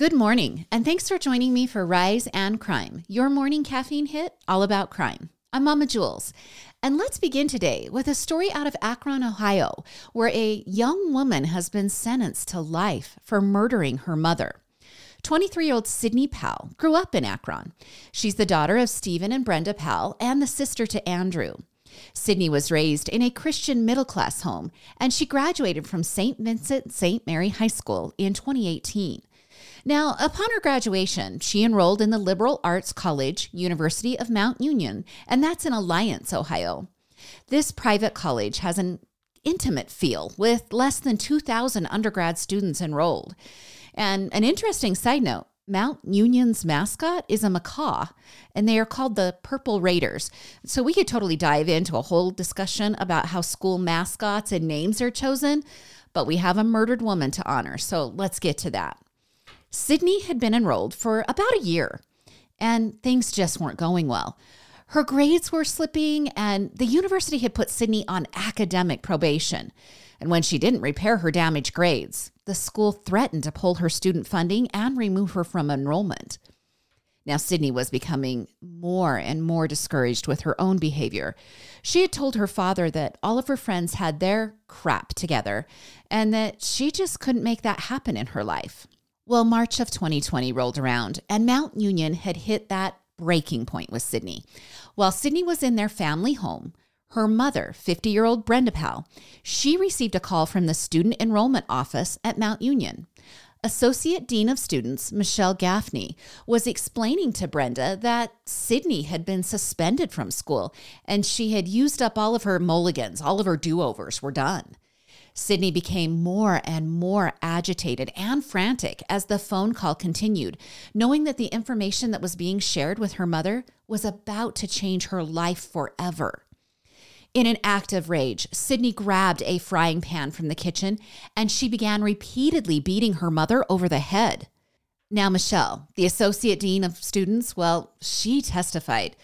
Good morning, and thanks for joining me for Rise and Crime, your morning caffeine hit all about crime. I'm Mama Jules, and let's begin today with a story out of Akron, Ohio, where a young woman has been sentenced to life for murdering her mother. 23 year old Sydney Powell grew up in Akron. She's the daughter of Stephen and Brenda Powell and the sister to Andrew. Sydney was raised in a Christian middle class home, and she graduated from St. Vincent St. Mary High School in 2018. Now, upon her graduation, she enrolled in the Liberal Arts College, University of Mount Union, and that's in Alliance, Ohio. This private college has an intimate feel with less than 2,000 undergrad students enrolled. And an interesting side note Mount Union's mascot is a macaw, and they are called the Purple Raiders. So we could totally dive into a whole discussion about how school mascots and names are chosen, but we have a murdered woman to honor, so let's get to that. Sydney had been enrolled for about a year, and things just weren't going well. Her grades were slipping, and the university had put Sydney on academic probation. And when she didn't repair her damaged grades, the school threatened to pull her student funding and remove her from enrollment. Now, Sydney was becoming more and more discouraged with her own behavior. She had told her father that all of her friends had their crap together and that she just couldn't make that happen in her life. Well, March of 2020 rolled around, and Mount Union had hit that breaking point with Sydney. While Sydney was in their family home, her mother, 50 year old Brenda Powell, she received a call from the student enrollment office at Mount Union. Associate Dean of Students, Michelle Gaffney, was explaining to Brenda that Sydney had been suspended from school and she had used up all of her mulligans, all of her do overs were done. Sydney became more and more agitated and frantic as the phone call continued, knowing that the information that was being shared with her mother was about to change her life forever. In an act of rage, Sydney grabbed a frying pan from the kitchen and she began repeatedly beating her mother over the head. Now, Michelle, the associate dean of students, well, she testified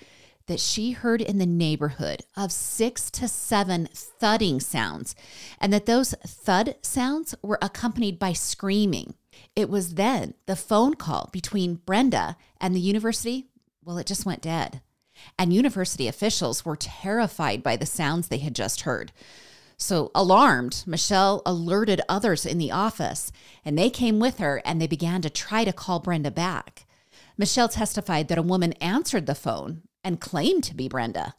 that she heard in the neighborhood of six to seven thudding sounds, and that those thud sounds were accompanied by screaming. It was then the phone call between Brenda and the university, well, it just went dead. And university officials were terrified by the sounds they had just heard. So, alarmed, Michelle alerted others in the office, and they came with her and they began to try to call Brenda back. Michelle testified that a woman answered the phone and claimed to be Brenda.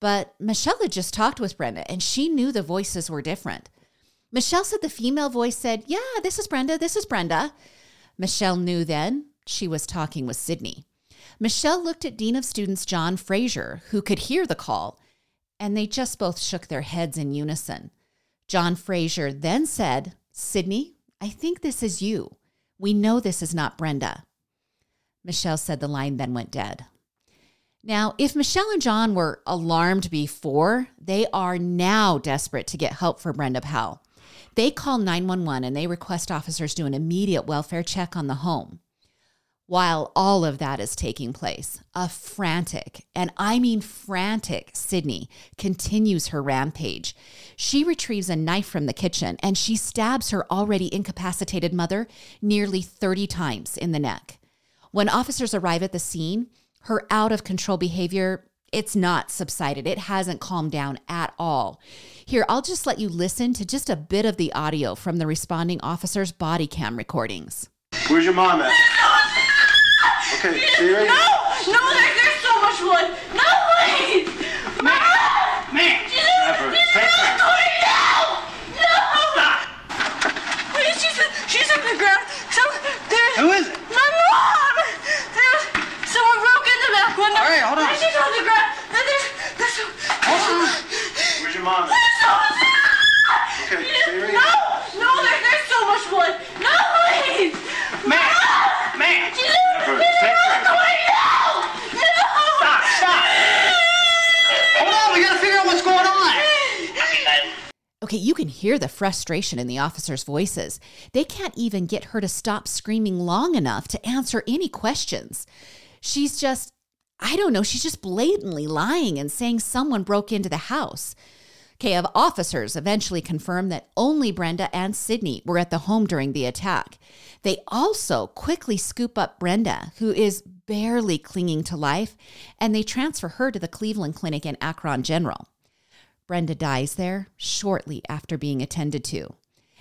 But Michelle had just talked with Brenda and she knew the voices were different. Michelle said the female voice said, Yeah, this is Brenda, this is Brenda. Michelle knew then she was talking with Sydney. Michelle looked at Dean of Students John Fraser, who could hear the call, and they just both shook their heads in unison. John Fraser then said, Sydney, I think this is you. We know this is not Brenda. Michelle said the line then went dead. Now, if Michelle and John were alarmed before, they are now desperate to get help for Brenda Powell. They call 911 and they request officers do an immediate welfare check on the home. While all of that is taking place, a frantic, and I mean frantic, Sydney continues her rampage. She retrieves a knife from the kitchen and she stabs her already incapacitated mother nearly 30 times in the neck. When officers arrive at the scene, her out of control behavior, it's not subsided. It hasn't calmed down at all. Here, I'll just let you listen to just a bit of the audio from the responding officer's body cam recordings. Where's your mom at? Okay, stay right No, no, there, there's so much blood. No, please. Mom! Man, Never. Take her. No! No! Stop. Please, she's, she's in the ground. Some, there's... Who is it? My mom! There's... Someone broke in the back window. All right, hold on. And she's on the ground. And there's... there's Hold on. Where's your mom at? Please, Okay, you can hear the frustration in the officers' voices. They can't even get her to stop screaming long enough to answer any questions. She's just, I don't know, she's just blatantly lying and saying someone broke into the house. KF officers eventually confirmed that only Brenda and Sydney were at the home during the attack. They also quickly scoop up Brenda, who is barely clinging to life, and they transfer her to the Cleveland Clinic in Akron General. Brenda dies there shortly after being attended to.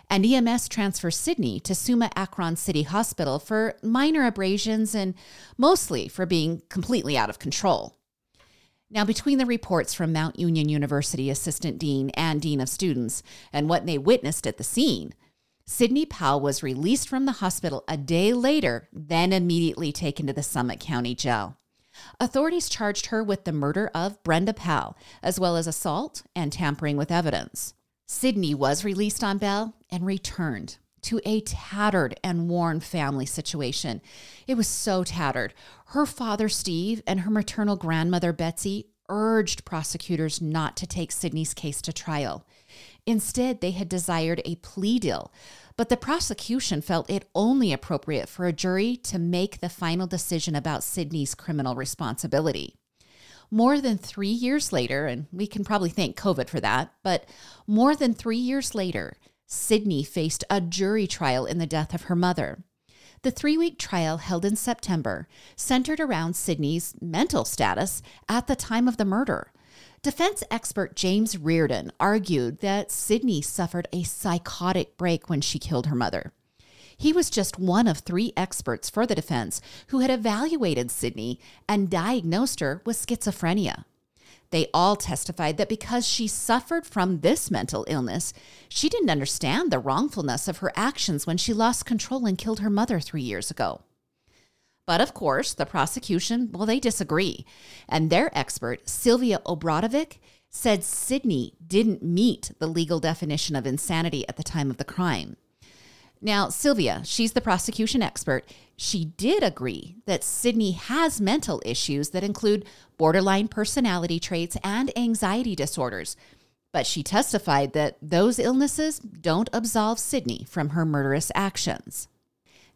And EMS transfers Sydney to Summa Akron City Hospital for minor abrasions and mostly for being completely out of control. Now, between the reports from Mount Union University Assistant Dean and Dean of Students and what they witnessed at the scene, Sydney Powell was released from the hospital a day later, then immediately taken to the Summit County Jail. Authorities charged her with the murder of Brenda Powell, as well as assault and tampering with evidence. Sydney was released on bail and returned to a tattered and worn family situation. It was so tattered. Her father, Steve, and her maternal grandmother, Betsy, urged prosecutors not to take Sydney's case to trial. Instead, they had desired a plea deal, but the prosecution felt it only appropriate for a jury to make the final decision about Sydney's criminal responsibility. More than three years later, and we can probably thank COVID for that, but more than three years later, Sydney faced a jury trial in the death of her mother. The three week trial held in September centered around Sydney's mental status at the time of the murder. Defense expert James Reardon argued that Sydney suffered a psychotic break when she killed her mother. He was just one of three experts for the defense who had evaluated Sydney and diagnosed her with schizophrenia. They all testified that because she suffered from this mental illness, she didn't understand the wrongfulness of her actions when she lost control and killed her mother three years ago. But of course, the prosecution, well, they disagree. And their expert, Sylvia Obradovic, said Sydney didn't meet the legal definition of insanity at the time of the crime. Now, Sylvia, she's the prosecution expert. She did agree that Sydney has mental issues that include borderline personality traits and anxiety disorders. But she testified that those illnesses don't absolve Sydney from her murderous actions.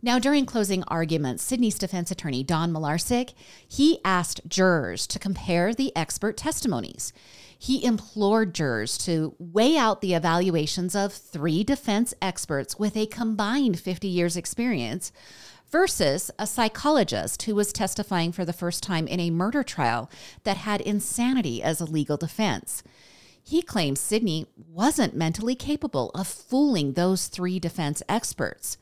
Now, during closing arguments, Sydney's defense attorney, Don Malarcik, he asked jurors to compare the expert testimonies. He implored jurors to weigh out the evaluations of three defense experts with a combined 50 years experience versus a psychologist who was testifying for the first time in a murder trial that had insanity as a legal defense. He claims Sydney wasn't mentally capable of fooling those three defense experts.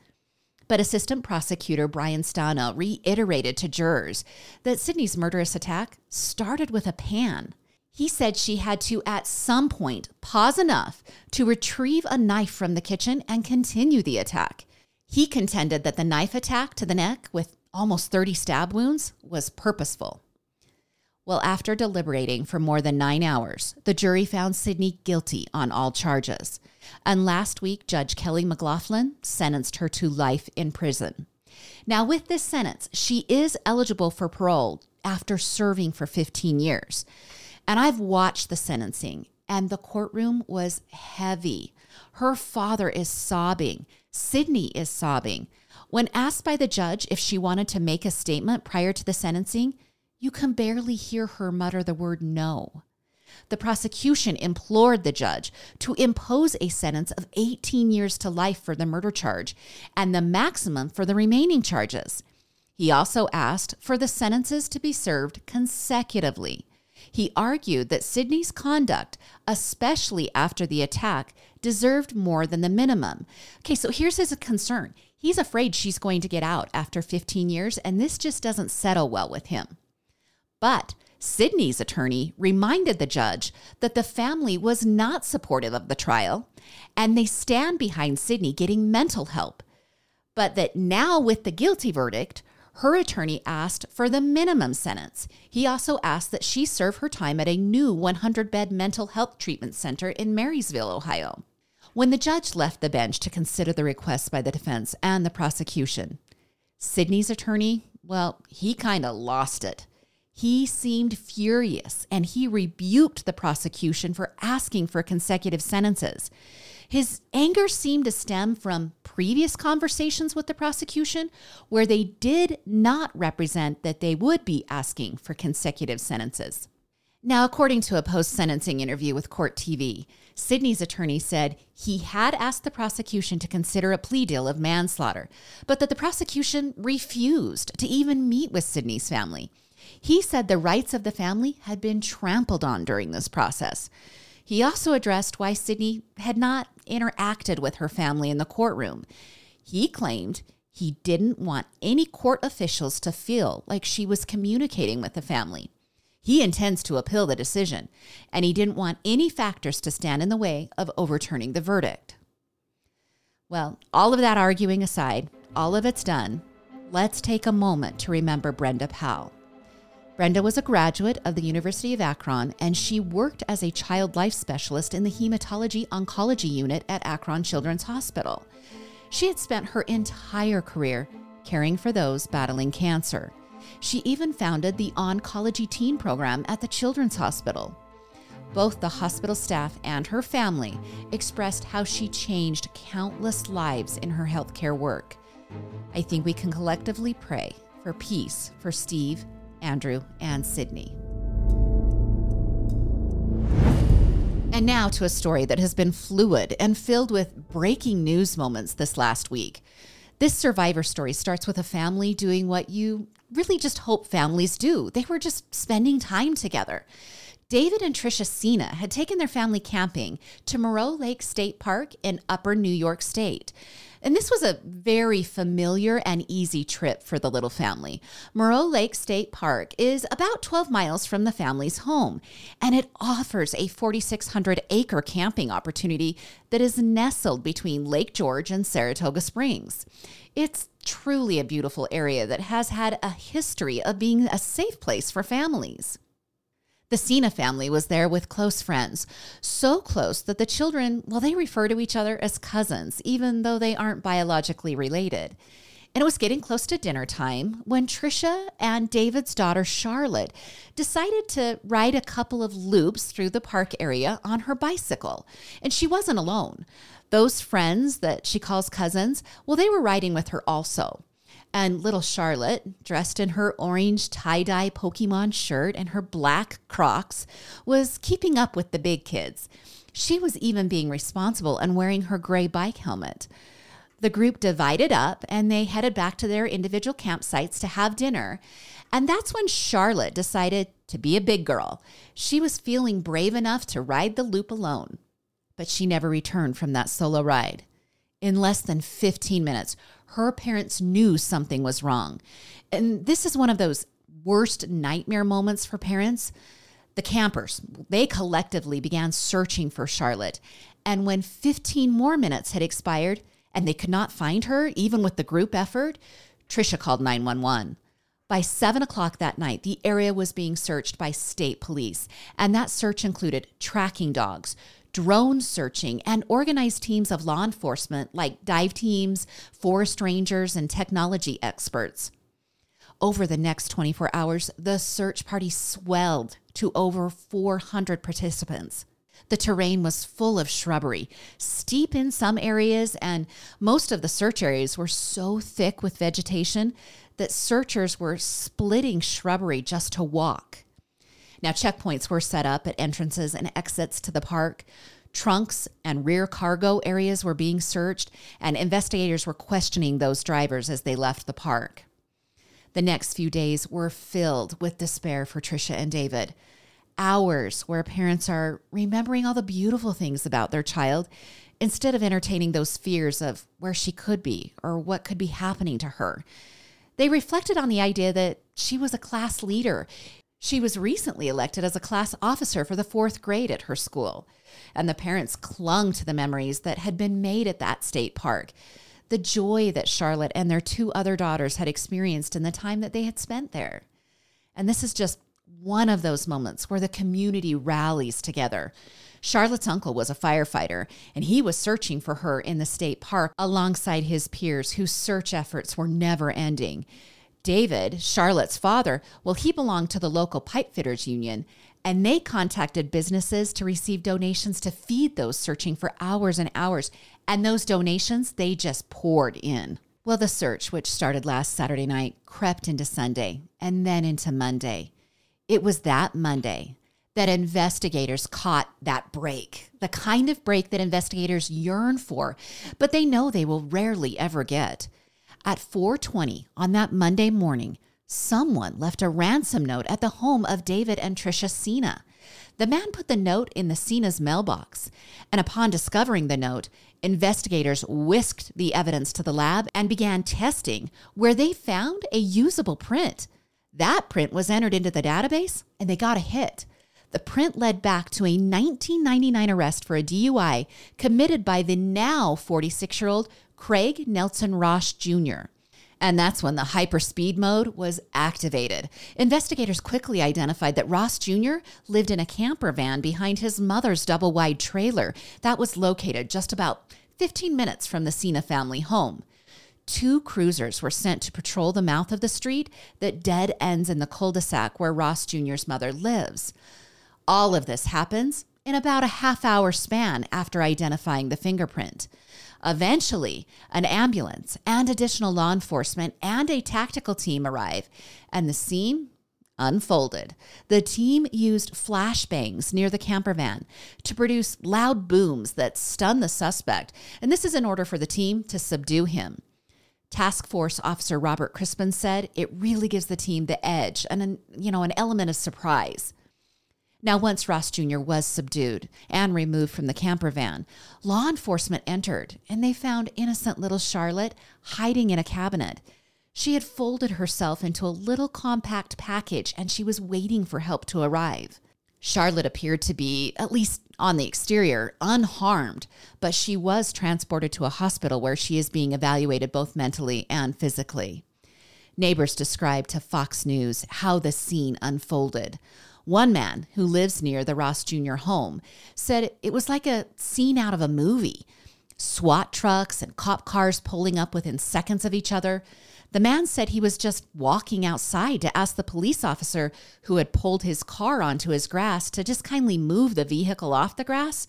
But Assistant Prosecutor Brian Stano reiterated to jurors that Sydney's murderous attack started with a pan. He said she had to, at some point, pause enough to retrieve a knife from the kitchen and continue the attack. He contended that the knife attack to the neck with almost 30 stab wounds was purposeful. Well, after deliberating for more than nine hours, the jury found Sydney guilty on all charges. And last week, Judge Kelly McLaughlin sentenced her to life in prison. Now, with this sentence, she is eligible for parole after serving for 15 years. And I've watched the sentencing, and the courtroom was heavy. Her father is sobbing. Sydney is sobbing. When asked by the judge if she wanted to make a statement prior to the sentencing, you can barely hear her mutter the word no. The prosecution implored the judge to impose a sentence of 18 years to life for the murder charge and the maximum for the remaining charges. He also asked for the sentences to be served consecutively. He argued that Sydney's conduct, especially after the attack, deserved more than the minimum. Okay, so here's his concern. He's afraid she's going to get out after 15 years, and this just doesn't settle well with him. But Sydney's attorney reminded the judge that the family was not supportive of the trial and they stand behind Sydney getting mental help. But that now, with the guilty verdict, her attorney asked for the minimum sentence. He also asked that she serve her time at a new 100 bed mental health treatment center in Marysville, Ohio. When the judge left the bench to consider the requests by the defense and the prosecution, Sydney's attorney, well, he kind of lost it. He seemed furious and he rebuked the prosecution for asking for consecutive sentences. His anger seemed to stem from previous conversations with the prosecution where they did not represent that they would be asking for consecutive sentences. Now, according to a post sentencing interview with Court TV, Sydney's attorney said he had asked the prosecution to consider a plea deal of manslaughter, but that the prosecution refused to even meet with Sydney's family. He said the rights of the family had been trampled on during this process. He also addressed why Sydney had not interacted with her family in the courtroom. He claimed he didn't want any court officials to feel like she was communicating with the family. He intends to appeal the decision, and he didn't want any factors to stand in the way of overturning the verdict. Well, all of that arguing aside, all of it's done. Let's take a moment to remember Brenda Powell. Brenda was a graduate of the University of Akron, and she worked as a child life specialist in the hematology oncology unit at Akron Children's Hospital. She had spent her entire career caring for those battling cancer. She even founded the Oncology Teen Program at the Children's Hospital. Both the hospital staff and her family expressed how she changed countless lives in her healthcare work. I think we can collectively pray for peace for Steve, Andrew, and Sydney. And now to a story that has been fluid and filled with breaking news moments this last week. This survivor story starts with a family doing what you really just hope families do. They were just spending time together. David and Trisha Sena had taken their family camping to Moreau Lake State Park in upper New York State. And this was a very familiar and easy trip for the little family. Moreau Lake State Park is about 12 miles from the family's home, and it offers a 4,600 acre camping opportunity that is nestled between Lake George and Saratoga Springs. It's truly a beautiful area that has had a history of being a safe place for families. The Sena family was there with close friends, so close that the children, well, they refer to each other as cousins, even though they aren't biologically related. And it was getting close to dinner time when Trisha and David's daughter Charlotte decided to ride a couple of loops through the park area on her bicycle. And she wasn't alone. Those friends that she calls cousins, well, they were riding with her also. And little Charlotte, dressed in her orange tie dye Pokemon shirt and her black crocs, was keeping up with the big kids. She was even being responsible and wearing her gray bike helmet. The group divided up and they headed back to their individual campsites to have dinner. And that's when Charlotte decided to be a big girl. She was feeling brave enough to ride the loop alone. But she never returned from that solo ride. In less than 15 minutes, her parents knew something was wrong. And this is one of those worst nightmare moments for parents. The campers, they collectively began searching for Charlotte. And when 15 more minutes had expired and they could not find her, even with the group effort, Trisha called 911. By seven o'clock that night, the area was being searched by state police, and that search included tracking dogs, drone searching, and organized teams of law enforcement like dive teams, forest rangers, and technology experts. Over the next 24 hours, the search party swelled to over 400 participants. The terrain was full of shrubbery, steep in some areas, and most of the search areas were so thick with vegetation that searchers were splitting shrubbery just to walk. Now, checkpoints were set up at entrances and exits to the park. Trunks and rear cargo areas were being searched, and investigators were questioning those drivers as they left the park. The next few days were filled with despair for Trisha and David. Hours where parents are remembering all the beautiful things about their child instead of entertaining those fears of where she could be or what could be happening to her. They reflected on the idea that she was a class leader she was recently elected as a class officer for the fourth grade at her school, and the parents clung to the memories that had been made at that state park. The joy that Charlotte and their two other daughters had experienced in the time that they had spent there. And this is just one of those moments where the community rallies together. Charlotte's uncle was a firefighter, and he was searching for her in the state park alongside his peers, whose search efforts were never ending. David, Charlotte's father, well, he belonged to the local pipe fitters union, and they contacted businesses to receive donations to feed those searching for hours and hours. And those donations, they just poured in. Well, the search, which started last Saturday night, crept into Sunday and then into Monday. It was that Monday that investigators caught that break, the kind of break that investigators yearn for, but they know they will rarely ever get. At 4:20 on that Monday morning, someone left a ransom note at the home of David and Trisha Sena. The man put the note in the Sena's mailbox, and upon discovering the note, investigators whisked the evidence to the lab and began testing, where they found a usable print. That print was entered into the database, and they got a hit. The print led back to a 1999 arrest for a DUI committed by the now 46 year old Craig Nelson Ross Jr. And that's when the hyperspeed mode was activated. Investigators quickly identified that Ross Jr. lived in a camper van behind his mother's double wide trailer that was located just about 15 minutes from the Sena family home. Two cruisers were sent to patrol the mouth of the street that dead ends in the cul de sac where Ross Jr.'s mother lives. All of this happens in about a half hour span after identifying the fingerprint. Eventually, an ambulance and additional law enforcement and a tactical team arrive, and the scene unfolded. The team used flashbangs near the camper van to produce loud booms that stun the suspect, and this is in order for the team to subdue him. Task Force Officer Robert Crispin said it really gives the team the edge and an, you know an element of surprise. Now, once Ross Jr. was subdued and removed from the camper van, law enforcement entered and they found innocent little Charlotte hiding in a cabinet. She had folded herself into a little compact package and she was waiting for help to arrive. Charlotte appeared to be, at least on the exterior, unharmed, but she was transported to a hospital where she is being evaluated both mentally and physically. Neighbors described to Fox News how the scene unfolded. One man who lives near the Ross Jr. home said it was like a scene out of a movie. SWAT trucks and cop cars pulling up within seconds of each other. The man said he was just walking outside to ask the police officer who had pulled his car onto his grass to just kindly move the vehicle off the grass.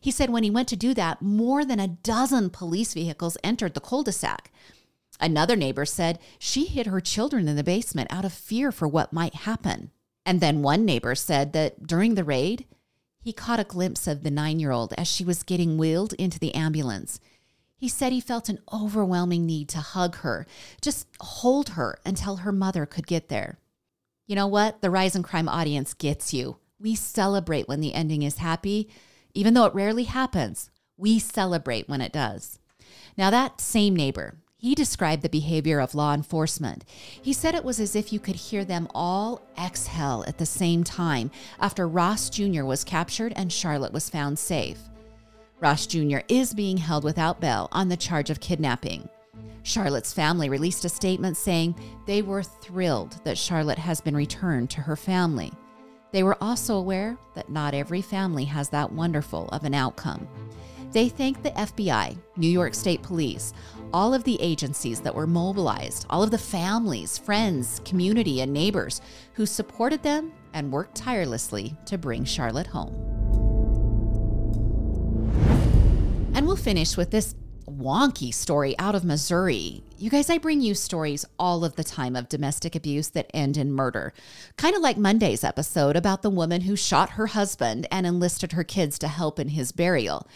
He said when he went to do that, more than a dozen police vehicles entered the cul de sac. Another neighbor said she hid her children in the basement out of fear for what might happen. And then one neighbor said that during the raid, he caught a glimpse of the nine year old as she was getting wheeled into the ambulance. He said he felt an overwhelming need to hug her, just hold her until her mother could get there. You know what? The Rise and Crime audience gets you. We celebrate when the ending is happy, even though it rarely happens. We celebrate when it does. Now, that same neighbor, he described the behavior of law enforcement. He said it was as if you could hear them all exhale at the same time after Ross Jr. was captured and Charlotte was found safe. Ross Jr. is being held without bail on the charge of kidnapping. Charlotte's family released a statement saying they were thrilled that Charlotte has been returned to her family. They were also aware that not every family has that wonderful of an outcome. They thanked the FBI, New York State Police, all of the agencies that were mobilized, all of the families, friends, community, and neighbors who supported them and worked tirelessly to bring Charlotte home. And we'll finish with this wonky story out of Missouri. You guys, I bring you stories all of the time of domestic abuse that end in murder. Kind of like Monday's episode about the woman who shot her husband and enlisted her kids to help in his burial.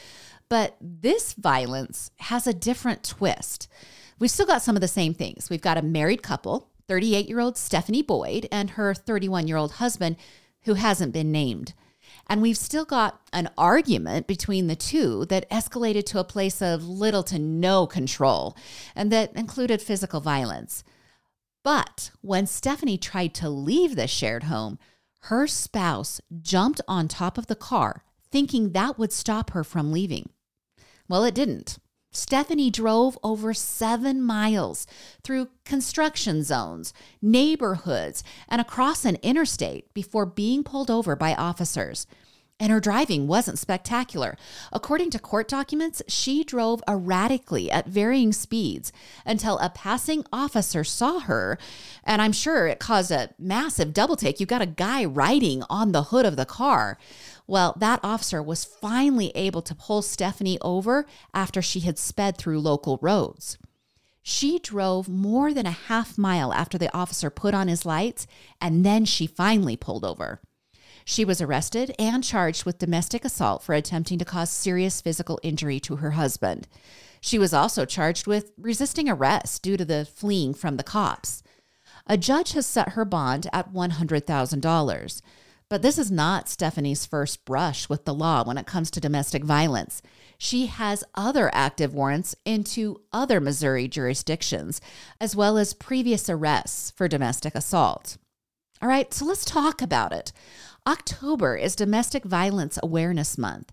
But this violence has a different twist. We've still got some of the same things. We've got a married couple, 38 year old Stephanie Boyd and her 31 year old husband, who hasn't been named. And we've still got an argument between the two that escalated to a place of little to no control and that included physical violence. But when Stephanie tried to leave the shared home, her spouse jumped on top of the car, thinking that would stop her from leaving. Well, it didn't. Stephanie drove over seven miles through construction zones, neighborhoods, and across an interstate before being pulled over by officers. and her driving wasn't spectacular. According to court documents, she drove erratically at varying speeds until a passing officer saw her. And I'm sure it caused a massive double take. You've got a guy riding on the hood of the car. Well, that officer was finally able to pull Stephanie over after she had sped through local roads. She drove more than a half mile after the officer put on his lights, and then she finally pulled over. She was arrested and charged with domestic assault for attempting to cause serious physical injury to her husband. She was also charged with resisting arrest due to the fleeing from the cops. A judge has set her bond at $100,000. But this is not Stephanie's first brush with the law when it comes to domestic violence. She has other active warrants into other Missouri jurisdictions, as well as previous arrests for domestic assault. All right, so let's talk about it. October is Domestic Violence Awareness Month.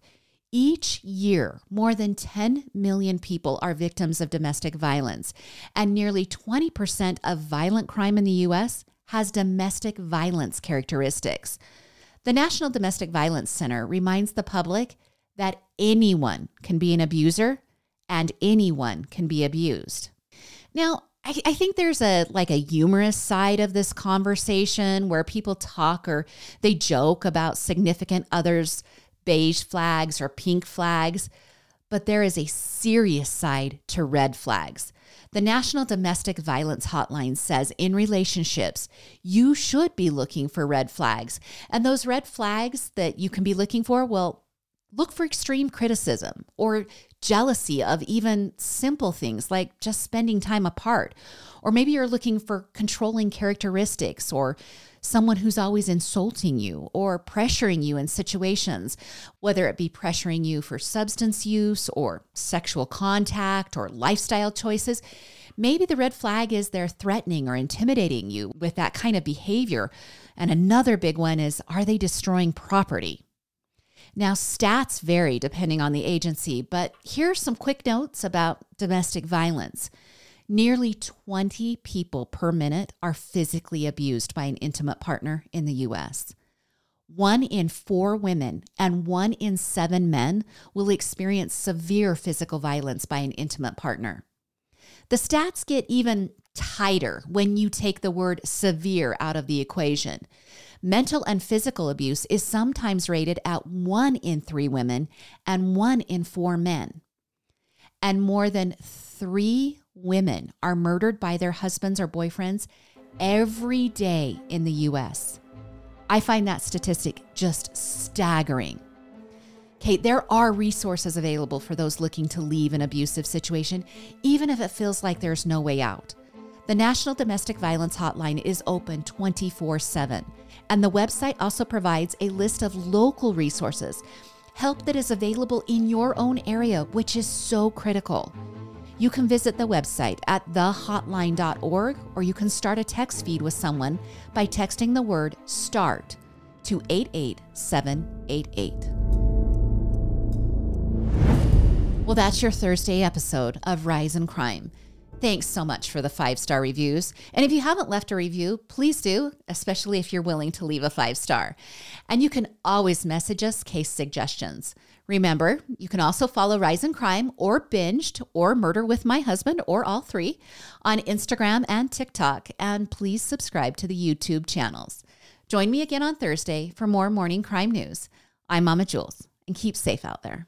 Each year, more than 10 million people are victims of domestic violence, and nearly 20% of violent crime in the U.S. has domestic violence characteristics. The National Domestic Violence Center reminds the public that anyone can be an abuser and anyone can be abused. Now, I, I, think there's a like a humorous side of this conversation where people talk or they joke about significant others beige flags or pink flags, but there is a serious side to red flags. The National Domestic Violence Hotline says in relationships, you should be looking for red flags. And those red flags that you can be looking for, well, look for extreme criticism or jealousy of even simple things like just spending time apart. Or maybe you're looking for controlling characteristics or someone who's always insulting you or pressuring you in situations, whether it be pressuring you for substance use or sexual contact or lifestyle choices. Maybe the red flag is they're threatening or intimidating you with that kind of behavior. And another big one is are they destroying property? Now, stats vary depending on the agency, but here are some quick notes about domestic violence. Nearly 20 people per minute are physically abused by an intimate partner in the US. One in four women and one in seven men will experience severe physical violence by an intimate partner. The stats get even tighter when you take the word severe out of the equation. Mental and physical abuse is sometimes rated at one in three women and one in four men. And more than three women are murdered by their husbands or boyfriends every day in the US. I find that statistic just staggering. Kate, there are resources available for those looking to leave an abusive situation, even if it feels like there's no way out. The National Domestic Violence Hotline is open 24 7, and the website also provides a list of local resources, help that is available in your own area, which is so critical. You can visit the website at thehotline.org or you can start a text feed with someone by texting the word START to 88788. Well, that's your Thursday episode of Rise and Crime. Thanks so much for the five star reviews. And if you haven't left a review, please do, especially if you're willing to leave a five star. And you can always message us case suggestions. Remember, you can also follow Rise and Crime or Binged or Murder with My Husband or all three on Instagram and TikTok. And please subscribe to the YouTube channels. Join me again on Thursday for more morning crime news. I'm Mama Jules, and keep safe out there.